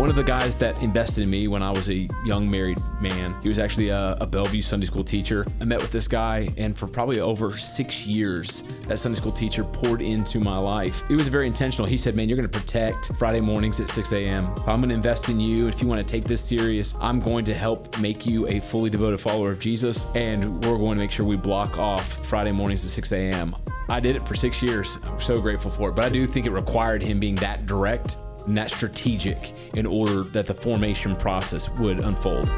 One of the guys that invested in me when I was a young married man, he was actually a, a Bellevue Sunday school teacher. I met with this guy, and for probably over six years, that Sunday school teacher poured into my life. It was very intentional. He said, Man, you're going to protect Friday mornings at 6 a.m. I'm going to invest in you. If you want to take this serious, I'm going to help make you a fully devoted follower of Jesus, and we're going to make sure we block off Friday mornings at 6 a.m. I did it for six years. I'm so grateful for it. But I do think it required him being that direct and that strategic in order that the formation process would unfold.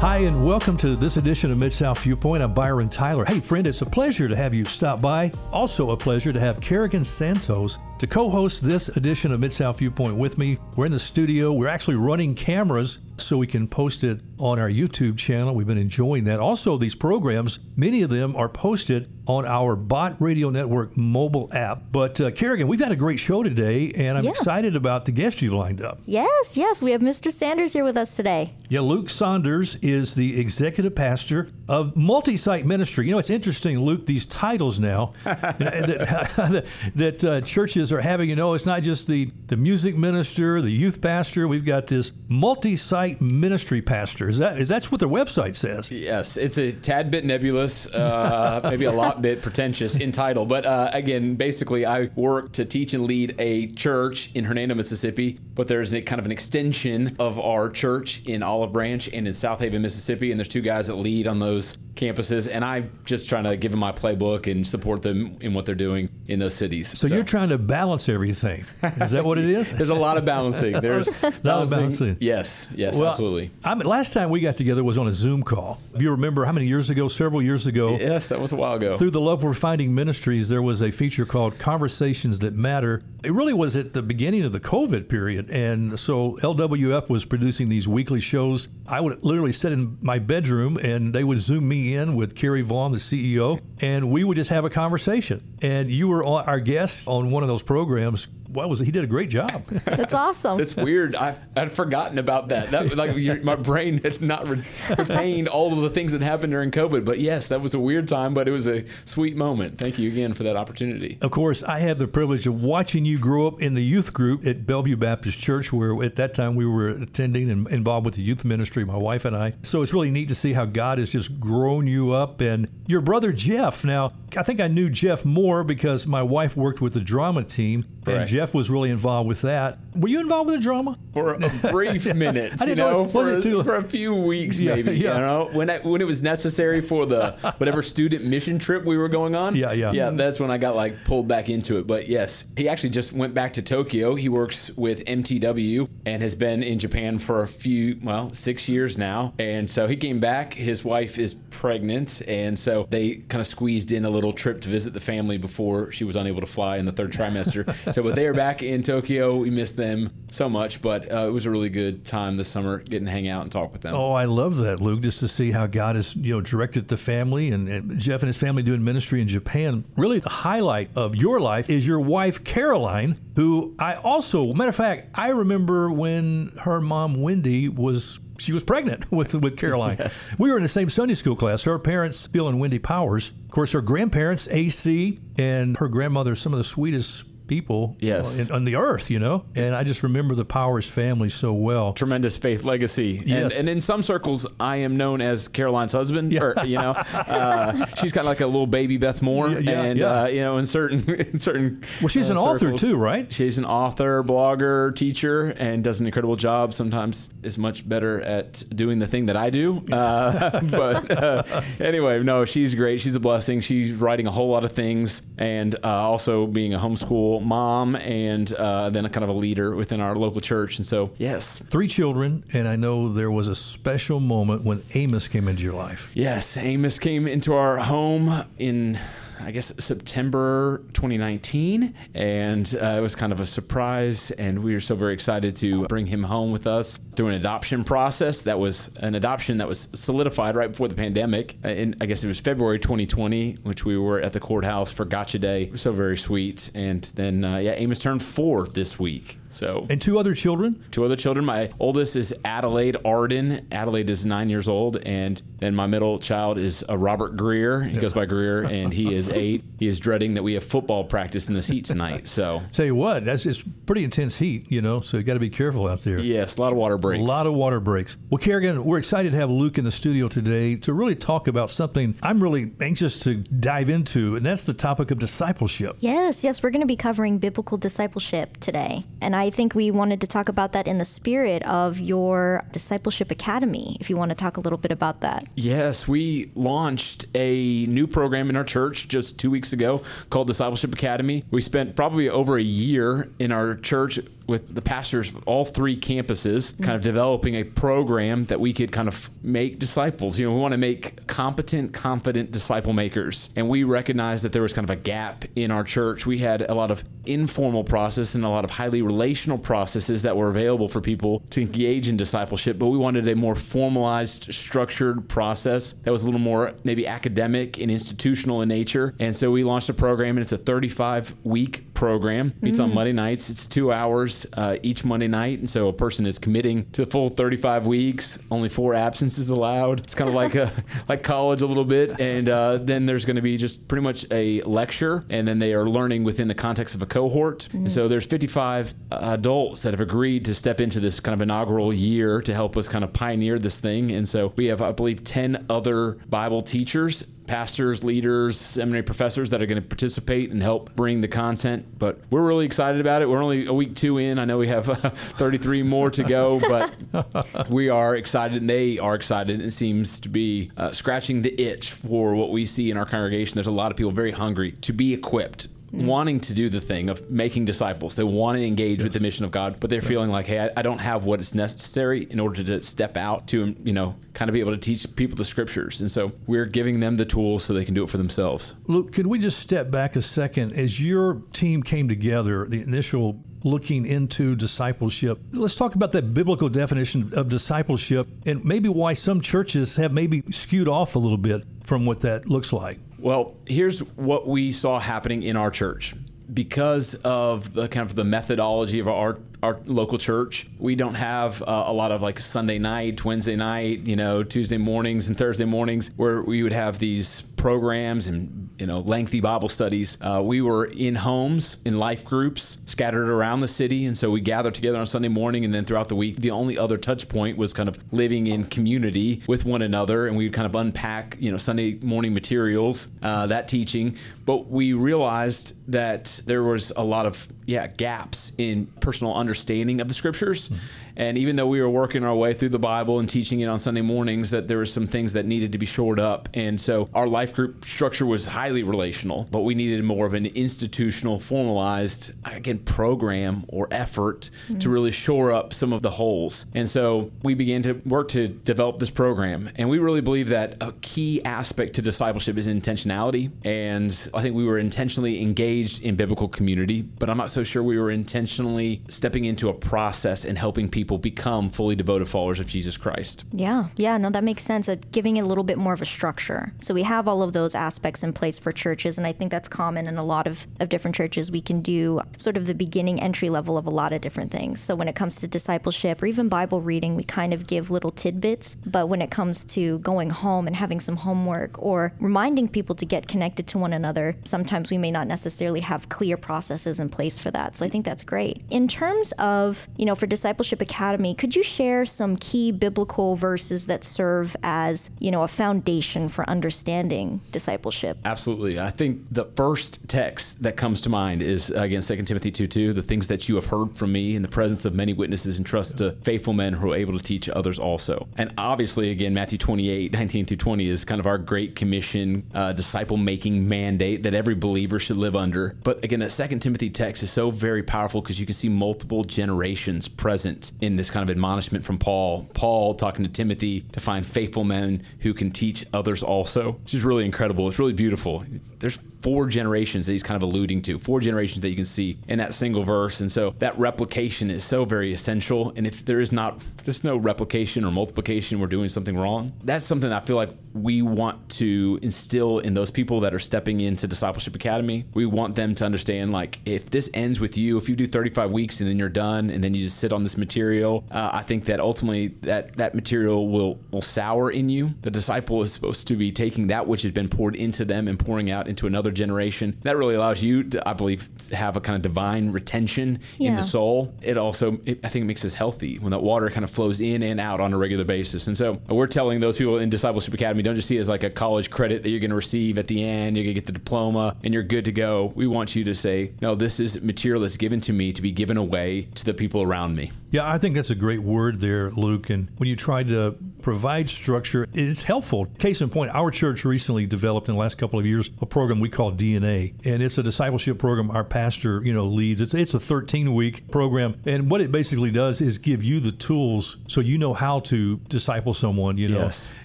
Hi, and welcome to this edition of Mid South Viewpoint. I'm Byron Tyler. Hey, friend, it's a pleasure to have you stop by. Also, a pleasure to have Kerrigan Santos to co host this edition of Mid South Viewpoint with me. We're in the studio. We're actually running cameras so we can post it on our YouTube channel. We've been enjoying that. Also, these programs, many of them are posted on our Bott Radio Network mobile app. But, uh, Kerrigan, we've had a great show today, and I'm Yeah. excited about the guest you've lined up. Yes, yes, we have Mr. Saunders here with us today. Yeah, Luke Saunders is the executive pastor of Multi Site Ministry. You know, it's interesting, Luke, these titles now that, that uh, churches are having. You know, it's not just the, the music minister, the youth pastor. We've got this multi site ministry pastor. Is that is that's what their website says? Yes, it's a tad bit nebulous, uh, maybe a lot bit pretentious in title, but uh, again, basically, I work to teach and lead a church in Hernando, Mississippi. But there's a kind of an extension of our church in Olive Branch and in Southaven, Mississippi, and there's two guys that lead on those campuses, and I'm just trying to give them my playbook and support them in what they're doing in those cities. So, you're trying to balance everything. Is that what it is? There's a lot of balancing. There's balancing. Yes, yes, Well, absolutely. I mean, last time we got together was on a Zoom call. If you remember how many years ago, several years ago, Yes, that was a while ago. Through the Love Worth Finding Ministries, there was a feature called Conversations That Matter. It really was at the beginning of the COVID period. And so LWF was producing these weekly shows. I would literally sit in my bedroom and they would Zoom me in with Kerry Vaughn, the CEO, and we would just have a conversation. And you were our guest on one of those programs. What was it? He did a great job. That's awesome. It's weird. I I'd forgotten about that. That like your, my brain had not re- retained all of the things that happened during COVID. But yes, that was a weird time, but it was a sweet moment. Thank you again for that opportunity. Of course, I had the privilege of watching you grow up in the youth group at Bellevue Baptist Church, where at that time we were attending and involved with the youth ministry, my wife and I. So it's really neat to see how God has just grown you up. And your brother Jeff, now, I think I knew Jeff more because my wife worked with the drama team, and Correct. Jeff was really involved with that. Were you involved with the drama? For a brief minute, I you didn't know- know, for, a, too- for a few weeks, Yeah, maybe. yeah. You know, when I, when it was necessary for the whatever student mission trip we were going on. Yeah, yeah. yeah. That's when I got like pulled back into it. But yes, he actually just went back to Tokyo. He works with MTW and has been in Japan for a few, well, six years now. And so he came back. His wife is pregnant, and so they kind of squeezed in a little trip to visit the family before she was unable to fly in the third trimester. so, but they back in Tokyo. We miss them so much, but uh, it was a really good time this summer getting to hang out and talk with them. Oh, I love that, Luke, just to see how God has, you know, directed the family and, and Jeff and his family doing ministry in Japan. Really, the highlight of your life is your wife, Caroline, who I also, matter of fact, I remember when her mom, Wendy, was. She was pregnant with with Caroline. Yes. We were in the same Sunday school class. Her parents, Bill and Wendy Powers. Of course, her grandparents, AC, and her grandmother, some of the sweetest people Yes. on the earth, you know? And I just remember the Powers family so well. tremendous faith legacy. And, Yes. and in some circles, I am known as Caroline's husband. Or, you know, uh, she's kind of like a little baby Beth Moore. Yeah, yeah, and, yeah. Uh, you know, in certain, in certain. Well, she's uh, an author too, right? She's an author, blogger, teacher, and does an incredible job. Sometimes is much better at doing the thing that I do. Uh, but uh, anyway, no, she's great. She's a blessing. She's writing a whole lot of things, and uh, also being a homeschool mom, and uh, then a kind of a leader within our local church. And so, yes, Three children, and I know there was a special moment when Amos came into your life. Yes, Amos came into our home in, I guess, September 2019, and uh, it was kind of a surprise. And we were so very excited to bring him home with us through an adoption process. That was an adoption that was solidified right before the pandemic. Uh, In I guess it was February 2020, which we were at the courthouse for Gotcha Day. So very sweet. And then, uh, yeah, Amos turned four this week. So And two other children? two other children. My oldest is Adelaide Arden. Adelaide is nine years old, and then my middle child is uh, Robert Greer. He goes by Greer, and he is eight. He is dreading that we have football practice in this heat tonight. So Tell you what, that's it's pretty intense heat, you know, so you got to be careful out there. yes, a lot of water breaks. A lot of water breaks. Well, Kerrigan, we're excited to have Luke in the studio today to really talk about something I'm really anxious to dive into, and that's the topic of discipleship. Yes, yes, we're going to be covering biblical discipleship today. And I think we wanted to talk about that in the spirit of your Discipleship Academy, if you want to talk a little bit about that. Yes, we launched a new program in our church just two weeks ago called Discipleship Academy. We spent probably over a year in our church with the pastors of all three campuses, kind of developing a program that we could kind of make disciples. You know, we want to make competent, confident disciple makers. And we recognized that there was kind of a gap in our church. We had a lot of informal process and a lot of highly relational processes that were available for people to engage in discipleship, but we wanted a more formalized, structured process that was a little more maybe academic and institutional in nature. And so we launched a program, and it's a 35 week program. Meets on Monday nights. It's two hours uh, each Monday night, and so a person is committing to the full 35 weeks. Only four absences allowed. It's kind of like a like college a little bit, and uh, then there's going to be just pretty much a lecture, and then they are learning within the context of a cohort. And so there's 55 adults that have agreed to step into this kind of inaugural year to help us kind of pioneer this thing. And so we have, I believe, 10 other Bible teachers pastors, leaders, seminary professors that are going to participate and help bring the content. But we're really excited about it. We're only a week two in. I know we have uh, 33 more to go, but we are excited and they are excited. It seems to be uh, scratching the itch for what we see in our congregation. There's a lot of people very hungry to be equipped Mm-hmm. wanting to do the thing of making disciples. They want to engage with the mission of God, but they're feeling like, hey, I, I don't have what is necessary in order to step out to, you know, kind of be able to teach people the scriptures. And so we're giving them the tools so they can do it for themselves. Luke, could we just step back a second? As your team came together, the initial looking into discipleship, let's talk about that biblical definition of discipleship and maybe why some churches have maybe skewed off a little bit from what that looks like. Well, here's what we saw happening in our church. Because of the kind of the methodology of our our local church, we don't have uh, a lot of like Sunday night, Wednesday night, you know, Tuesday mornings and Thursday mornings where we would have these programs and you know lengthy Bible studies. Uh, we were in homes in life groups scattered around the city, and so we gathered together on Sunday morning, and then throughout the week, the only other touch point was kind of living in community with one another, and we would kind of unpack you know Sunday morning materials, uh, that teaching. But we realized that there was a lot of yeah gaps in personal understanding of the scriptures. And even though we were working our way through the Bible and teaching it on Sunday mornings, that there were some things that needed to be shored up. And so our life group structure was highly relational, but we needed more of an institutional, formalized, again, program or effort to mm-hmm. really shore up some of the holes. And so we began to work to develop this program. And we really believe that a key aspect to discipleship is intentionality. And I think we were intentionally engaged in biblical community, but I'm not so sure we were intentionally stepping into a process and helping people become fully devoted followers of Jesus Christ. Yeah, yeah, no, that makes sense. Uh, giving it a little bit more of a structure. So we have all of those aspects in place for churches, and I think that's common in a lot of, of different churches. We can do sort of the beginning entry level of a lot of different things. So when it comes to discipleship or even Bible reading, we kind of give little tidbits. But when it comes to going home and having some homework or reminding people to get connected to one another, sometimes we may not necessarily have clear processes in place for that. So I think that's great. In terms of, you know, for Discipleship Academy, could you share some key biblical verses that serve as, you know, a foundation for understanding discipleship? Absolutely. I think the first text that comes to mind is again 2 Timothy 2 2, the things that you have heard from me in the presence of many witnesses and trust to faithful men who are able to teach others also. And obviously, again, Matthew 28 19 through 20 is kind of our great commission, uh, disciple making mandate that every believer should live under. But again, that 2 Timothy text is so very powerful because you can see multiple generations present in this kind of admonishment from Paul. Paul talking to Timothy to find faithful men who can teach others also, which is really incredible. It's really beautiful. There's four generations that he's kind of alluding to, four generations that you can see in that single verse. And so that replication is so very essential. And if there is not, there's no replication or multiplication, we're doing something wrong. That's something I feel like we want to instill in those people that are stepping into Discipleship Academy. We want them to understand, like, if this ends with you, if you do 35 weeks and then you're done, and then you just sit on this material, uh, I think that ultimately that that material will will sour in you. The disciple is supposed to be taking that which has been poured into them and pouring out into another generation. That really allows you, to, I believe, to have a kind of divine retention in the soul. It also, it, I think, it makes us healthy when that water kind of flows in and out on a regular basis. And so we're telling those people in Discipleship Academy, don't just see it as like a college credit that you're going to receive at the end. You're going to get the diploma and you're good to go. We want you to say, no, this is material that's given to me to be given away to the people around me. Yeah, I think that's a great word there, Luke. And when you try to provide structure, it's helpful. Case in point, our church recently developed in the last couple of years a program we call DNA, and it's a discipleship program our pastor, you know, leads. It's it's a 13 week program, and what it basically does is give you the tools so you know how to disciple someone. You know, Yes.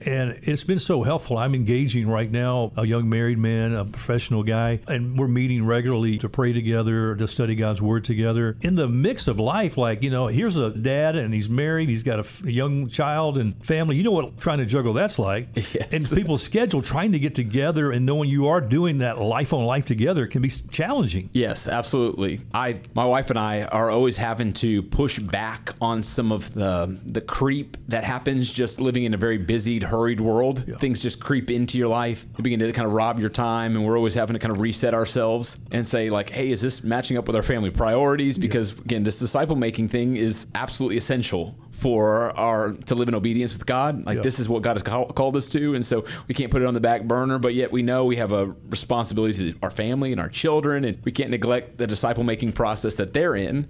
and it's been so helpful. I'm engaging right now a young married man, a professional guy, and we're meeting regularly to pray together, to study God's word together. In the mix of life, like, you know, here's a dad and he's married, he's got a, f- a young child and family. You know what trying to juggle that's like. Yes. And people's schedule, trying to get together and knowing you are doing that life on life together can be challenging. Yes, absolutely. I, my wife and I are always having to push back on some of the the creep that happens just living in a very busy, hurried world. Things just creep into your life. They begin to kind of rob your time, and we're always having to kind of reset ourselves and say like, "Hey, is this matching up with our family priorities?" Because again, this disciple making thing is absolutely essential for our to live in obedience with God. Like Yeah. this is what God has call, called us to, and so we can't put it on the back burner. But yet we know we have a responsibility to our family and our children, and we can't neglect the disciple making process that they're in.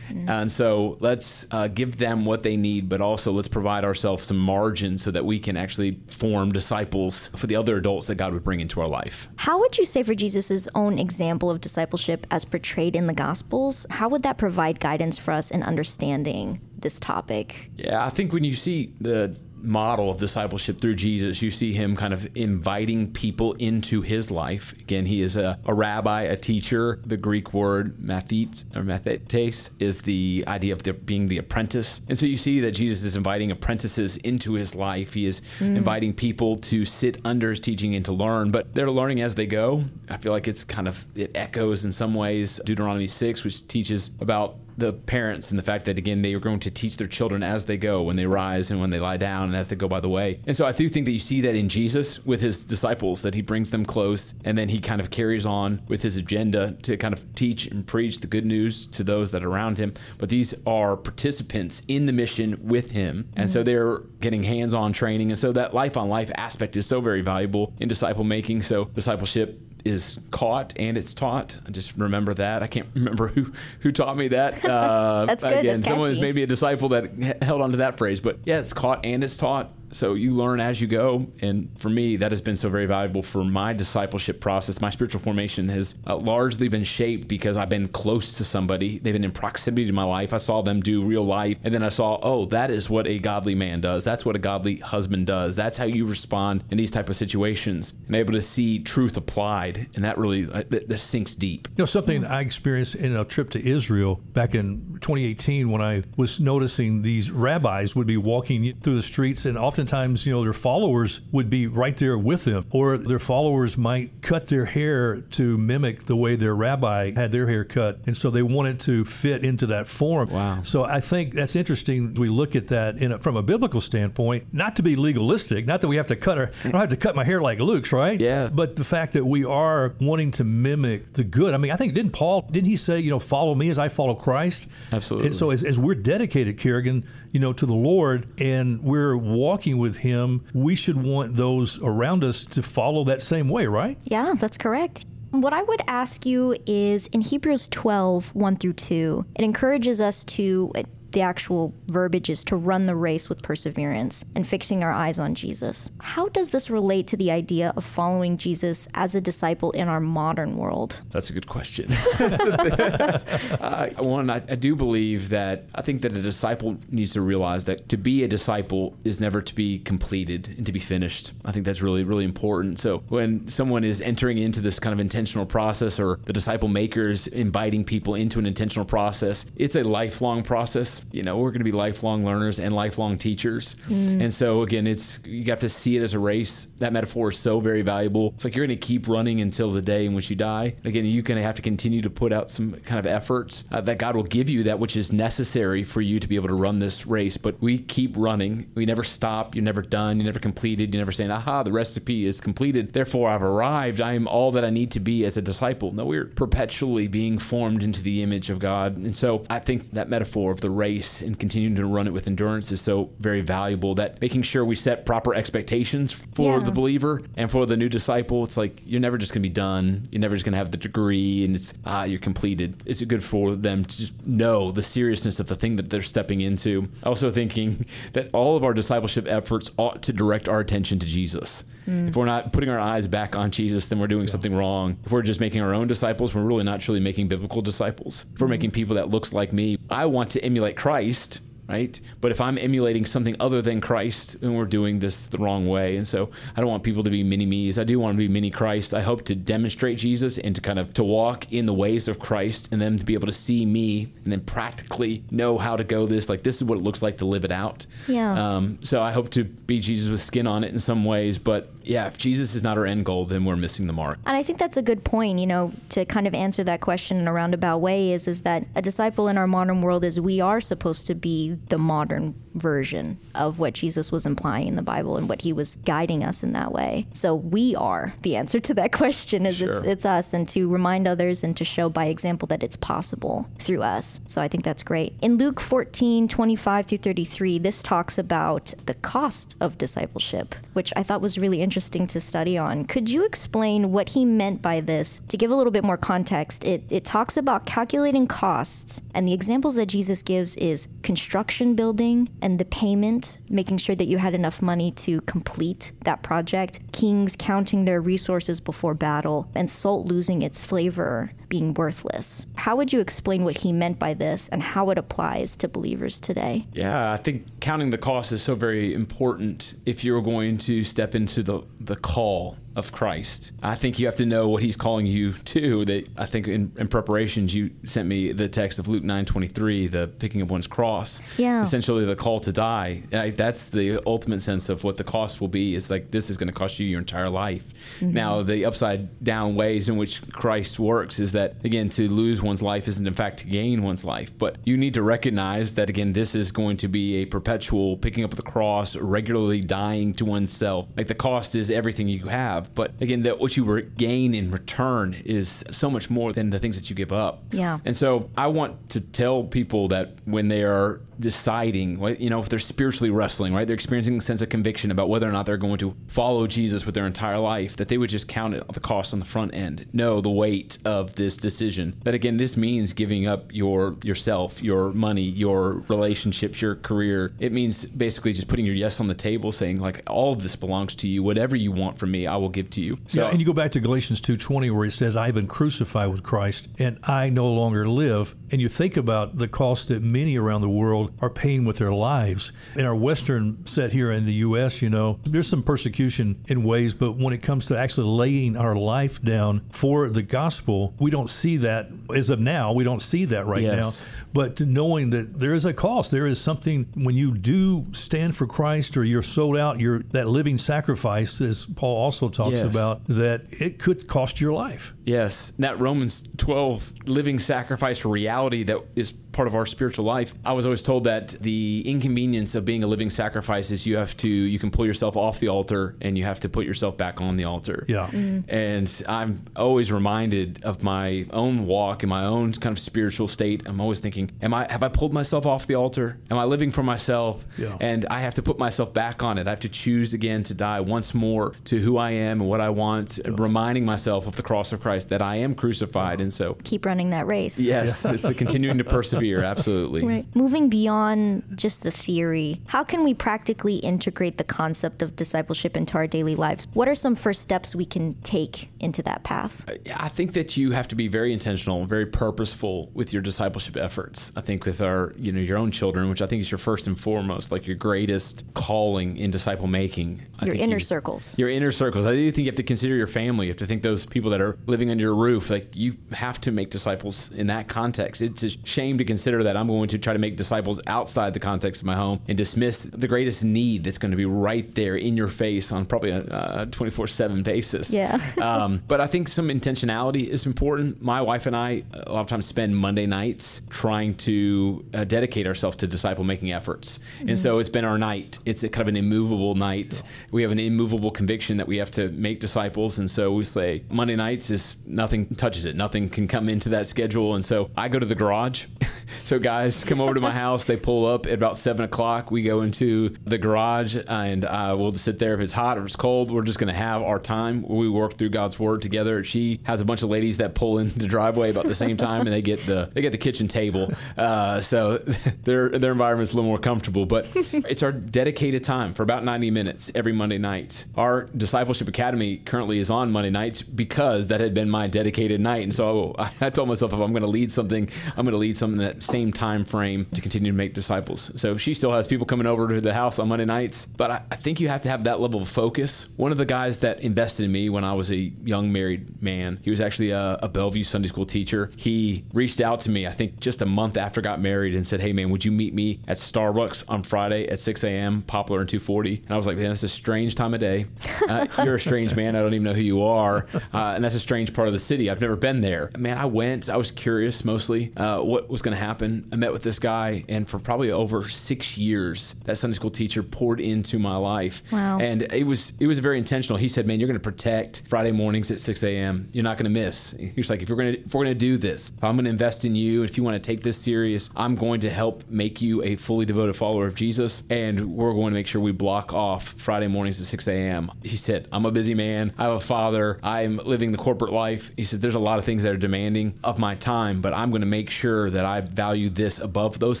And so let's uh, give them what they need, but also let's provide ourselves some margin so that we can actually form disciples for the other adults that God would bring into our life. How would you say for Jesus' own example of discipleship as portrayed in the Gospels, how would that provide guidance for us in understanding this topic? Yeah, I think when you see the model of discipleship through Jesus, you see him kind of inviting people into his life. Again, he is a, a rabbi, a teacher. The Greek word mathetes or mathetes is the idea of the, being the apprentice. And so you see that Jesus is inviting apprentices into his life. He is mm. inviting people to sit under his teaching and to learn, but they're learning as they go. I feel like it's kind of, it echoes in some ways Deuteronomy 6, which teaches about the parents and the fact that again they are going to teach their children as they go when they rise and when they lie down and as they go by the way. And so i do think that you see that in jesus with his disciples that he brings them close and then he kind of carries on with his agenda to kind of teach and preach the good news to those that are around him. But these are participants in the mission with him. And so mm-hmm. they're getting hands-on training. And so that life on life aspect is so very valuable in disciple making. So discipleship is caught and it's taught. I just remember that. I can't remember who who taught me that. Uh, That's good. Again, That's someone was catchy. maybe a disciple that held on to that phrase. But yeah, it's caught and it's taught. So you learn as you go. And for me, that has been so very valuable for my discipleship process. My spiritual formation has uh, largely been shaped because I've been close to somebody. They've been in proximity to my life. I saw them do real life. And then I saw, oh, that is what a godly man does. That's what a godly husband does. That's how you respond in these type of situations. And able to see truth applied. And that really, uh, that, sinks deep. You know, something I experienced in a trip to Israel back in 2018 when I was noticing these rabbis would be walking through the streets, and oftentimes, you know, their followers would be right there with them, or their followers might cut their hair to mimic the way their rabbi had their hair cut. And so they wanted to fit into that form. Wow. So I think that's interesting. We look at that in a, from a biblical standpoint, not to be legalistic, not that we have to cut our, I don't have to cut my hair like Luke's, right? Yeah. But the fact that we are wanting to mimic the good. I mean, I think didn't Paul didn't he say, you know, follow me as I follow Christ? Absolutely. And so as, as we're dedicated, Kerrigan, you know, to the Lord and we're walking with him, we should want those around us to follow that same way, right? Yeah, that's correct. What I would ask you is in Hebrews 12, 1 through 2, it encourages us to the actual verbiage is to run the race with perseverance and fixing our eyes on Jesus. How does this relate to the idea of following Jesus as a disciple in our modern world? That's a good question. uh, one, I, I do believe that I think that a disciple needs to realize that to be a disciple is never to be completed and to be finished. I think that's really, really important. So when someone is entering into this kind of intentional process or the disciple makers inviting people into an intentional process, it's a lifelong process. You know, we're going to be lifelong learners and lifelong teachers. Mm. And so again, it's you have to see it as a race. That metaphor is so very valuable. It's like you're going to keep running until the day in which you die. Again, you're going to have to continue to put out some kind of efforts uh, that God will give you that which is necessary for you to be able to run this race. But we keep running. We never stop. You're never done. You're never completed. You're never saying, aha, the recipe is completed. Therefore, I've arrived. I am all that I need to be as a disciple. No, we're perpetually being formed into the image of God. And so I think that metaphor of the race and continuing to run it with endurance is so very valuable that making sure we set proper expectations for yeah. the believer and for the new disciple, it's like you're never just going to be done. You're never just going to have the degree and it's, ah, you're completed. It's good for them to just know the seriousness of the thing that they're stepping into. Also, thinking that all of our discipleship efforts ought to direct our attention to Jesus. Mm. If we're not putting our eyes back on Jesus, then we're doing yeah. something wrong. If we're just making our own disciples, we're really not truly making biblical disciples. If we're mm. making people that looks like me, I want to emulate Christ right? But if I'm emulating something other than Christ, then we're doing this the wrong way. And so I don't want people to be mini me's. I do want to be mini Christ. I hope to demonstrate Jesus and to kind of to walk in the ways of Christ and then to be able to see me and then practically know how to go this. Like this is what it looks like to live it out. Yeah. Um, so I hope to be Jesus with skin on it in some ways, but yeah, if Jesus is not our end goal, then we're missing the mark. And I think that's a good point, you know, to kind of answer that question in a roundabout way is is that a disciple in our modern world is we are supposed to be the modern version of what Jesus was implying in the Bible and what he was guiding us in that way. So we are the answer to that question is sure. it's it's us and to remind others and to show by example that it's possible through us. So I think that's great. In Luke 14, 25 through 33, this talks about the cost of discipleship, which I thought was really interesting to study on. Could you explain what he meant by this? To give a little bit more context, it, it talks about calculating costs, and the examples that Jesus gives is construction building and the payment, making sure that you had enough money to complete that project, kings counting their resources before battle, and salt losing its flavor being worthless. How would you explain what he meant by this and how it applies to believers today? Yeah, I think counting the cost is so very important if you're going to step into the, the call of Christ. I think you have to know what he's calling you to. That I think in, in preparations you sent me the text of Luke 9:23, the picking up one's cross. Yeah. Essentially the call to die. I, that's the ultimate sense of what the cost will be. Is like this is going to cost you your entire life. Mm-hmm. Now the upside down ways in which Christ works is that that again to lose one's life isn't in fact to gain one's life but you need to recognize that again this is going to be a perpetual picking up the cross regularly dying to oneself like the cost is everything you have but again that what you gain in return is so much more than the things that you give up yeah and so i want to tell people that when they are deciding, you know, if they're spiritually wrestling, right? They're experiencing a sense of conviction about whether or not they're going to follow Jesus with their entire life, that they would just count it the cost on the front end. Know the weight of this decision. That again, this means giving up your yourself, your money, your relationships, your career. It means basically just putting your yes on the table, saying like all of this belongs to you. Whatever you want from me, I will give to you. So, yeah, and you go back to Galatians two twenty where it says, "I've been crucified with Christ, and I no longer live." And you think about the cost that many around the world are paying with their lives. In our Western set here in the U.S., you know, there's some persecution in ways, but when it comes to actually laying our life down for the gospel, we don't see that as of now. We don't see that right yes. now. But knowing that there is a cost, there is something when you do stand for Christ or you're sold out, you're that living sacrifice, as Paul also talks yes. about, that it could cost your life. Yes, that Romans 12 living sacrifice reality that is part of our spiritual life. I was always told that the inconvenience of being a living sacrifice is you have to you can pull yourself off the altar and you have to put yourself back on the altar. Yeah. Mm-hmm. And I'm always reminded of my own walk and my own kind of spiritual state. I'm always thinking, am I have I pulled myself off the altar? Am I living for myself? Yeah. And I have to put myself back on it. I have to choose again to die once more to who I am and what I want, yeah. reminding myself of the cross of Christ that I am crucifified. And so keep running that race. Yes, yeah. it's the continuing to persevere fear. Absolutely. Right. Moving beyond just the theory, how can we practically integrate the concept of discipleship into our daily lives? What are some first steps we can take into that path? I think that you have to be very intentional, very purposeful with your discipleship efforts. I think with our, you know, your own children, which I think is your first and foremost, like your greatest calling in disciple making. I your inner you- circles. Your inner circles. I do think you have to consider your family. You have to think those people that are living under your roof. Like you have to make disciples in that context. It's a shame to consider that I'm going to try to make disciples outside the context of my home and dismiss the greatest need that's going to be right there in your face on probably a 24 7 basis. Yeah. um, but I think some intentionality is important. My wife and I, a lot of times, spend Monday nights trying to uh, dedicate ourselves to disciple making efforts. And so it's been our night. It's a kind of an immovable night. We have an immovable conviction that we have to make disciples. And so we say Monday nights is nothing touches it, nothing can come into that schedule. And so I go to the garage. so guys come over to my house. They pull up at about seven o'clock. We go into the garage and uh, we'll just sit there. If it's hot or it's cold, we're just going to have our time. We work through God's word together. She has a bunch of ladies that pull in the driveway about the same time, and they get the they get the kitchen table. Uh, so their their environment's a little more comfortable. But it's our dedicated time for about ninety minutes every Monday night. Our discipleship academy currently is on Monday nights because that had been my dedicated night, and so I told myself if I'm going to lead something, I'm going to lead something in that same time frame to continue to make disciples. So she still has people coming over to the house on Monday nights, but I, I think you have to have that level of focus. One of the guys that invested in me when I was a young married man, he was actually a, a Bellevue Sunday school teacher. He reached out to me, I think just a month after I got married, and said, "Hey man, would you meet me at Starbucks on Friday at 6 a.m. Poplar and 240?" And I was like, "Man, that's a strange time of day. Uh, you're a strange man. I don't even know who you are, uh, and that's a strange part of the city. I've never been there. Man, I went. I was curious mostly uh, what was going to happen. I met with this guy, and for probably over six years, that Sunday school teacher poured into my life. Wow. And it was it was very intentional. He said, "Man, you're going to protect Friday mornings at 6 a.m. You're not going to miss." He was like, "If we're going to if we're going to do this, if I'm going to invest in you, if you want to take this serious, I'm going to help make you a fully devoted follower of Jesus, and we're going to make sure we block off Friday mornings at 6 a.m." He said, "I'm a busy man. I have a father. I'm living the corporate life." He said, "There's a lot of things that are demanding of my time, but I'm going to make sure that I value this above those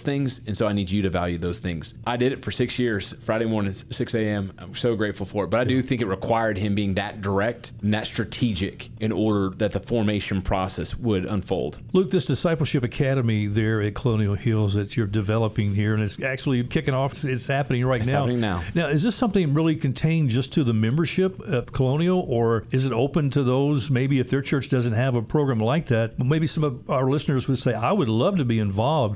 things, and so I need you to value those things." I did it for six years, Friday mornings, 6 a.m. I'm so grateful for it, but I do think it required him being that direct and that strategic in order that the formation process would unfold. Luke, this discipleship academy there at Colonial Hills that you're developing here, and it's actually kicking off. It's, happening right It's now. happening now. Now, is this something really contained just to the membership of Colonial, or is it open to those? Maybe if their church doesn't have a program like that, maybe some of our listeners would say, "I would love to be involved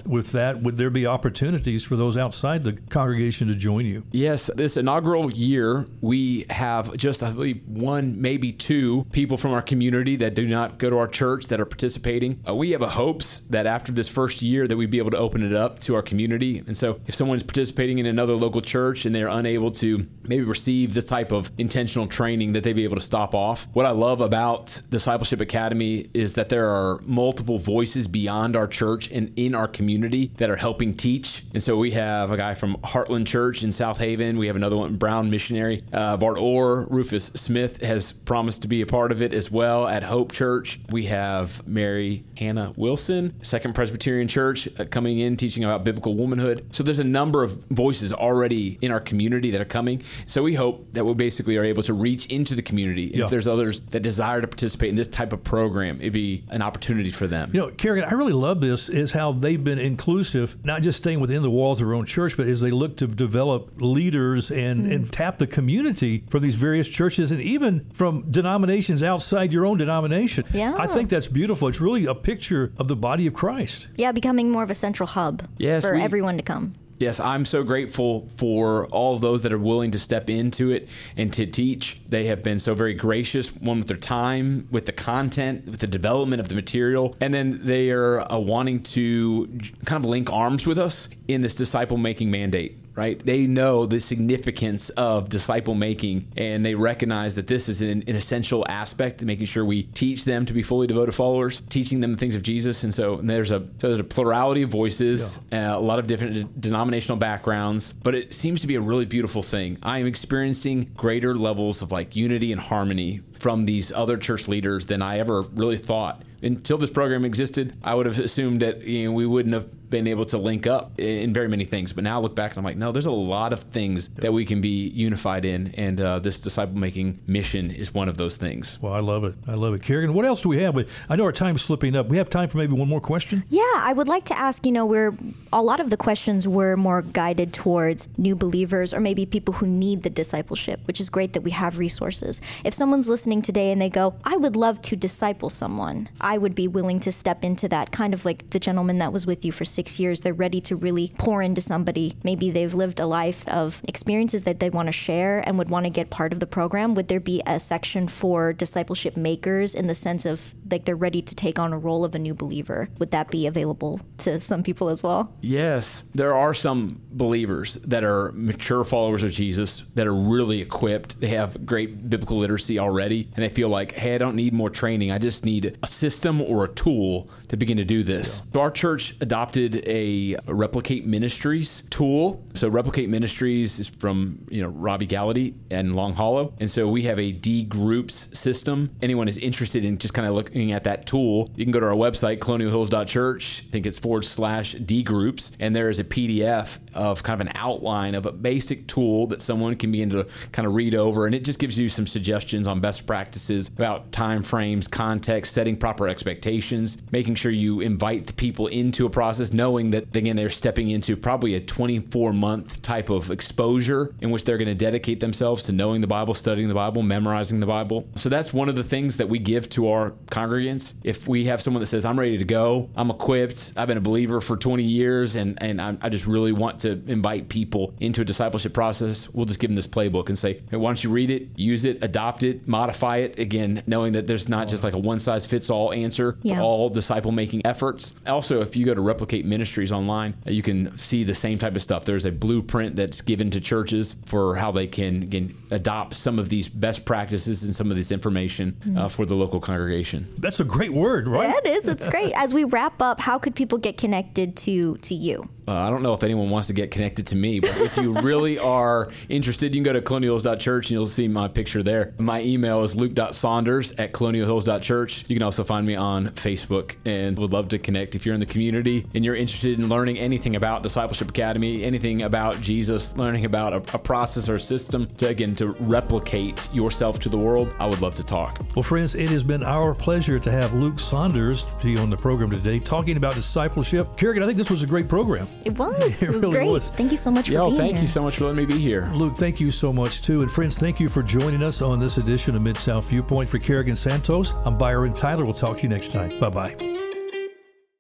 with that." Would there be opportunities for those outside the congregation to join you? Yes, this inaugural year, we have just, I believe, one, maybe two people from our community that do not go to our church that are participating. Uh, we have a hopes that after this first year that we'd be able to open it up to our community. And so if someone's participating in another local church and they're unable to maybe receive this type of intentional training, that they'd be able to stop off. What I love about Discipleship Academy is that there are multiple voices beyond our church and in our community that are helping teach. And so we have a guy from Heartland Church in Southaven. We have another one, Brown Missionary. Uh, Bart Orr, Rufus Smith has promised to be a part of it as well at Hope Church. We have Mary Hannah Wilson, Second Presbyterian Church, uh, coming in teaching about biblical womanhood. So there's a number of voices already in our community that are coming. So we hope that we basically are able to reach into the community. And Yeah. If there's others that desire to participate in this type of program, it'd be an opportunity for them. You know, Kerrigan, I really love this is how they've been inclusive, not just staying within the walls of their own church, but as they look to develop leaders and, mm-hmm. and tap the community from these various churches and even from denominations outside your own denomination. Yeah. I think that's beautiful. It's really a picture of the body of Christ. Yeah, becoming more of a central hub Yes, for we- everyone to come. Yes, I'm so grateful for all those that are willing to step into it and to teach. They have been so very gracious, one with their time, with the content, with the development of the material, and then they are uh, wanting to kind of link arms with us in this disciple making mandate. Right? They know the significance of disciple making, and they recognize that this is an, an essential aspect, making sure we teach them to be fully devoted followers, teaching them the things of Jesus. And so there's a so there's a plurality of voices, uh, a lot of different denominational backgrounds, but it seems to be a really beautiful thing. I am experiencing greater levels of like unity and harmony from these other church leaders than I ever really thought until this program existed, I would have assumed that you know, we wouldn't have been able to link up in very many things. But now I look back and I'm like, no, there's a lot of things that we can be unified in, and uh, this disciple making mission is one of those things. Well, I love it. I love it. Kerrigan, what else do we have? I know our time's slipping up. We have time for maybe one more question. Yeah, I would like to ask. You know, where a lot of the questions were more guided towards new believers or maybe people who need the discipleship, which is great that we have resources. If someone's listening today and they go, I would love to disciple someone. I would be willing to step into that, kind of like the gentleman that was with you for six years. They're ready to really pour into somebody. Maybe they've lived a life of experiences that they want to share and would want to get part of the program. Would there be a section for discipleship makers in the sense of like they're ready to take on a role of a new believer? Would that be available to some people as well? Yes, there are some believers that are mature followers of Jesus that are really equipped. They have great biblical literacy already, and they feel like, hey, I don't need more training. I just need a system or a tool to begin to do this. So our church adopted a Replicate Ministries tool. So Replicate Ministries is from you know Robby Gallaty and Long Hollow, and so we have a D groups system. Anyone is interested in just kind of looking at that tool, you can go to our website colonialhills.church. I think it's forward slash D groups, and there is a PDF of kind of an outline of a basic tool that someone can begin to kind of read over, and it just gives you some suggestions on best practices about time frames, context, setting proper expectations, making sure you invite the people into a process, knowing that again they're stepping into probably a 24 month type of exposure in which they're going to dedicate themselves to knowing the Bible, studying the Bible, memorizing the Bible. So that's one of the things that we give to our congregants. If we have someone that says, "I'm ready to go, I'm equipped, I've been a believer for 20 years, and and I just really want to invite people into a discipleship process," we'll just give them this playbook and say, "Hey, why don't you read it, use it, adopt it, modify it?" Again, knowing that there's not just like a one size fits all answer yeah. for all disciple making efforts. Also, if you go to Replicate Ministries online, you can see the same type of stuff. There's a blueprint that's given to churches for how they can again, adopt some of these best practices and some of this information uh, mm-hmm. for the local congregation. That's a great word, right? Yeah, it is. It's great. As we wrap up, how could people get connected to to you? Uh, I don't know if anyone wants to get connected to me, but if you really are interested, you can go to colonialhills.church and you'll see my picture there. My email is luke.saunders at colonialhills.church. You can also find me on Facebook and would love to connect. If you're in the community and you're interested in learning anything about Discipleship Academy, anything about Jesus, learning about a, a process or system to, again, to replicate yourself to the world, I would love to talk. Well, friends, it has been our pleasure to have Luke Saunders be on the program today talking about discipleship. Kerrigan, I think this was a great program. It was. It, it was really great. Was. Thank you so much for Yo, being thank here. you so much for letting me be here. Luke, thank you so much too. And friends, thank you for joining us on this edition of Mid South Viewpoint. For Kerrigan Santos, I'm Byron Tyler. We'll talk to you next time. Bye bye.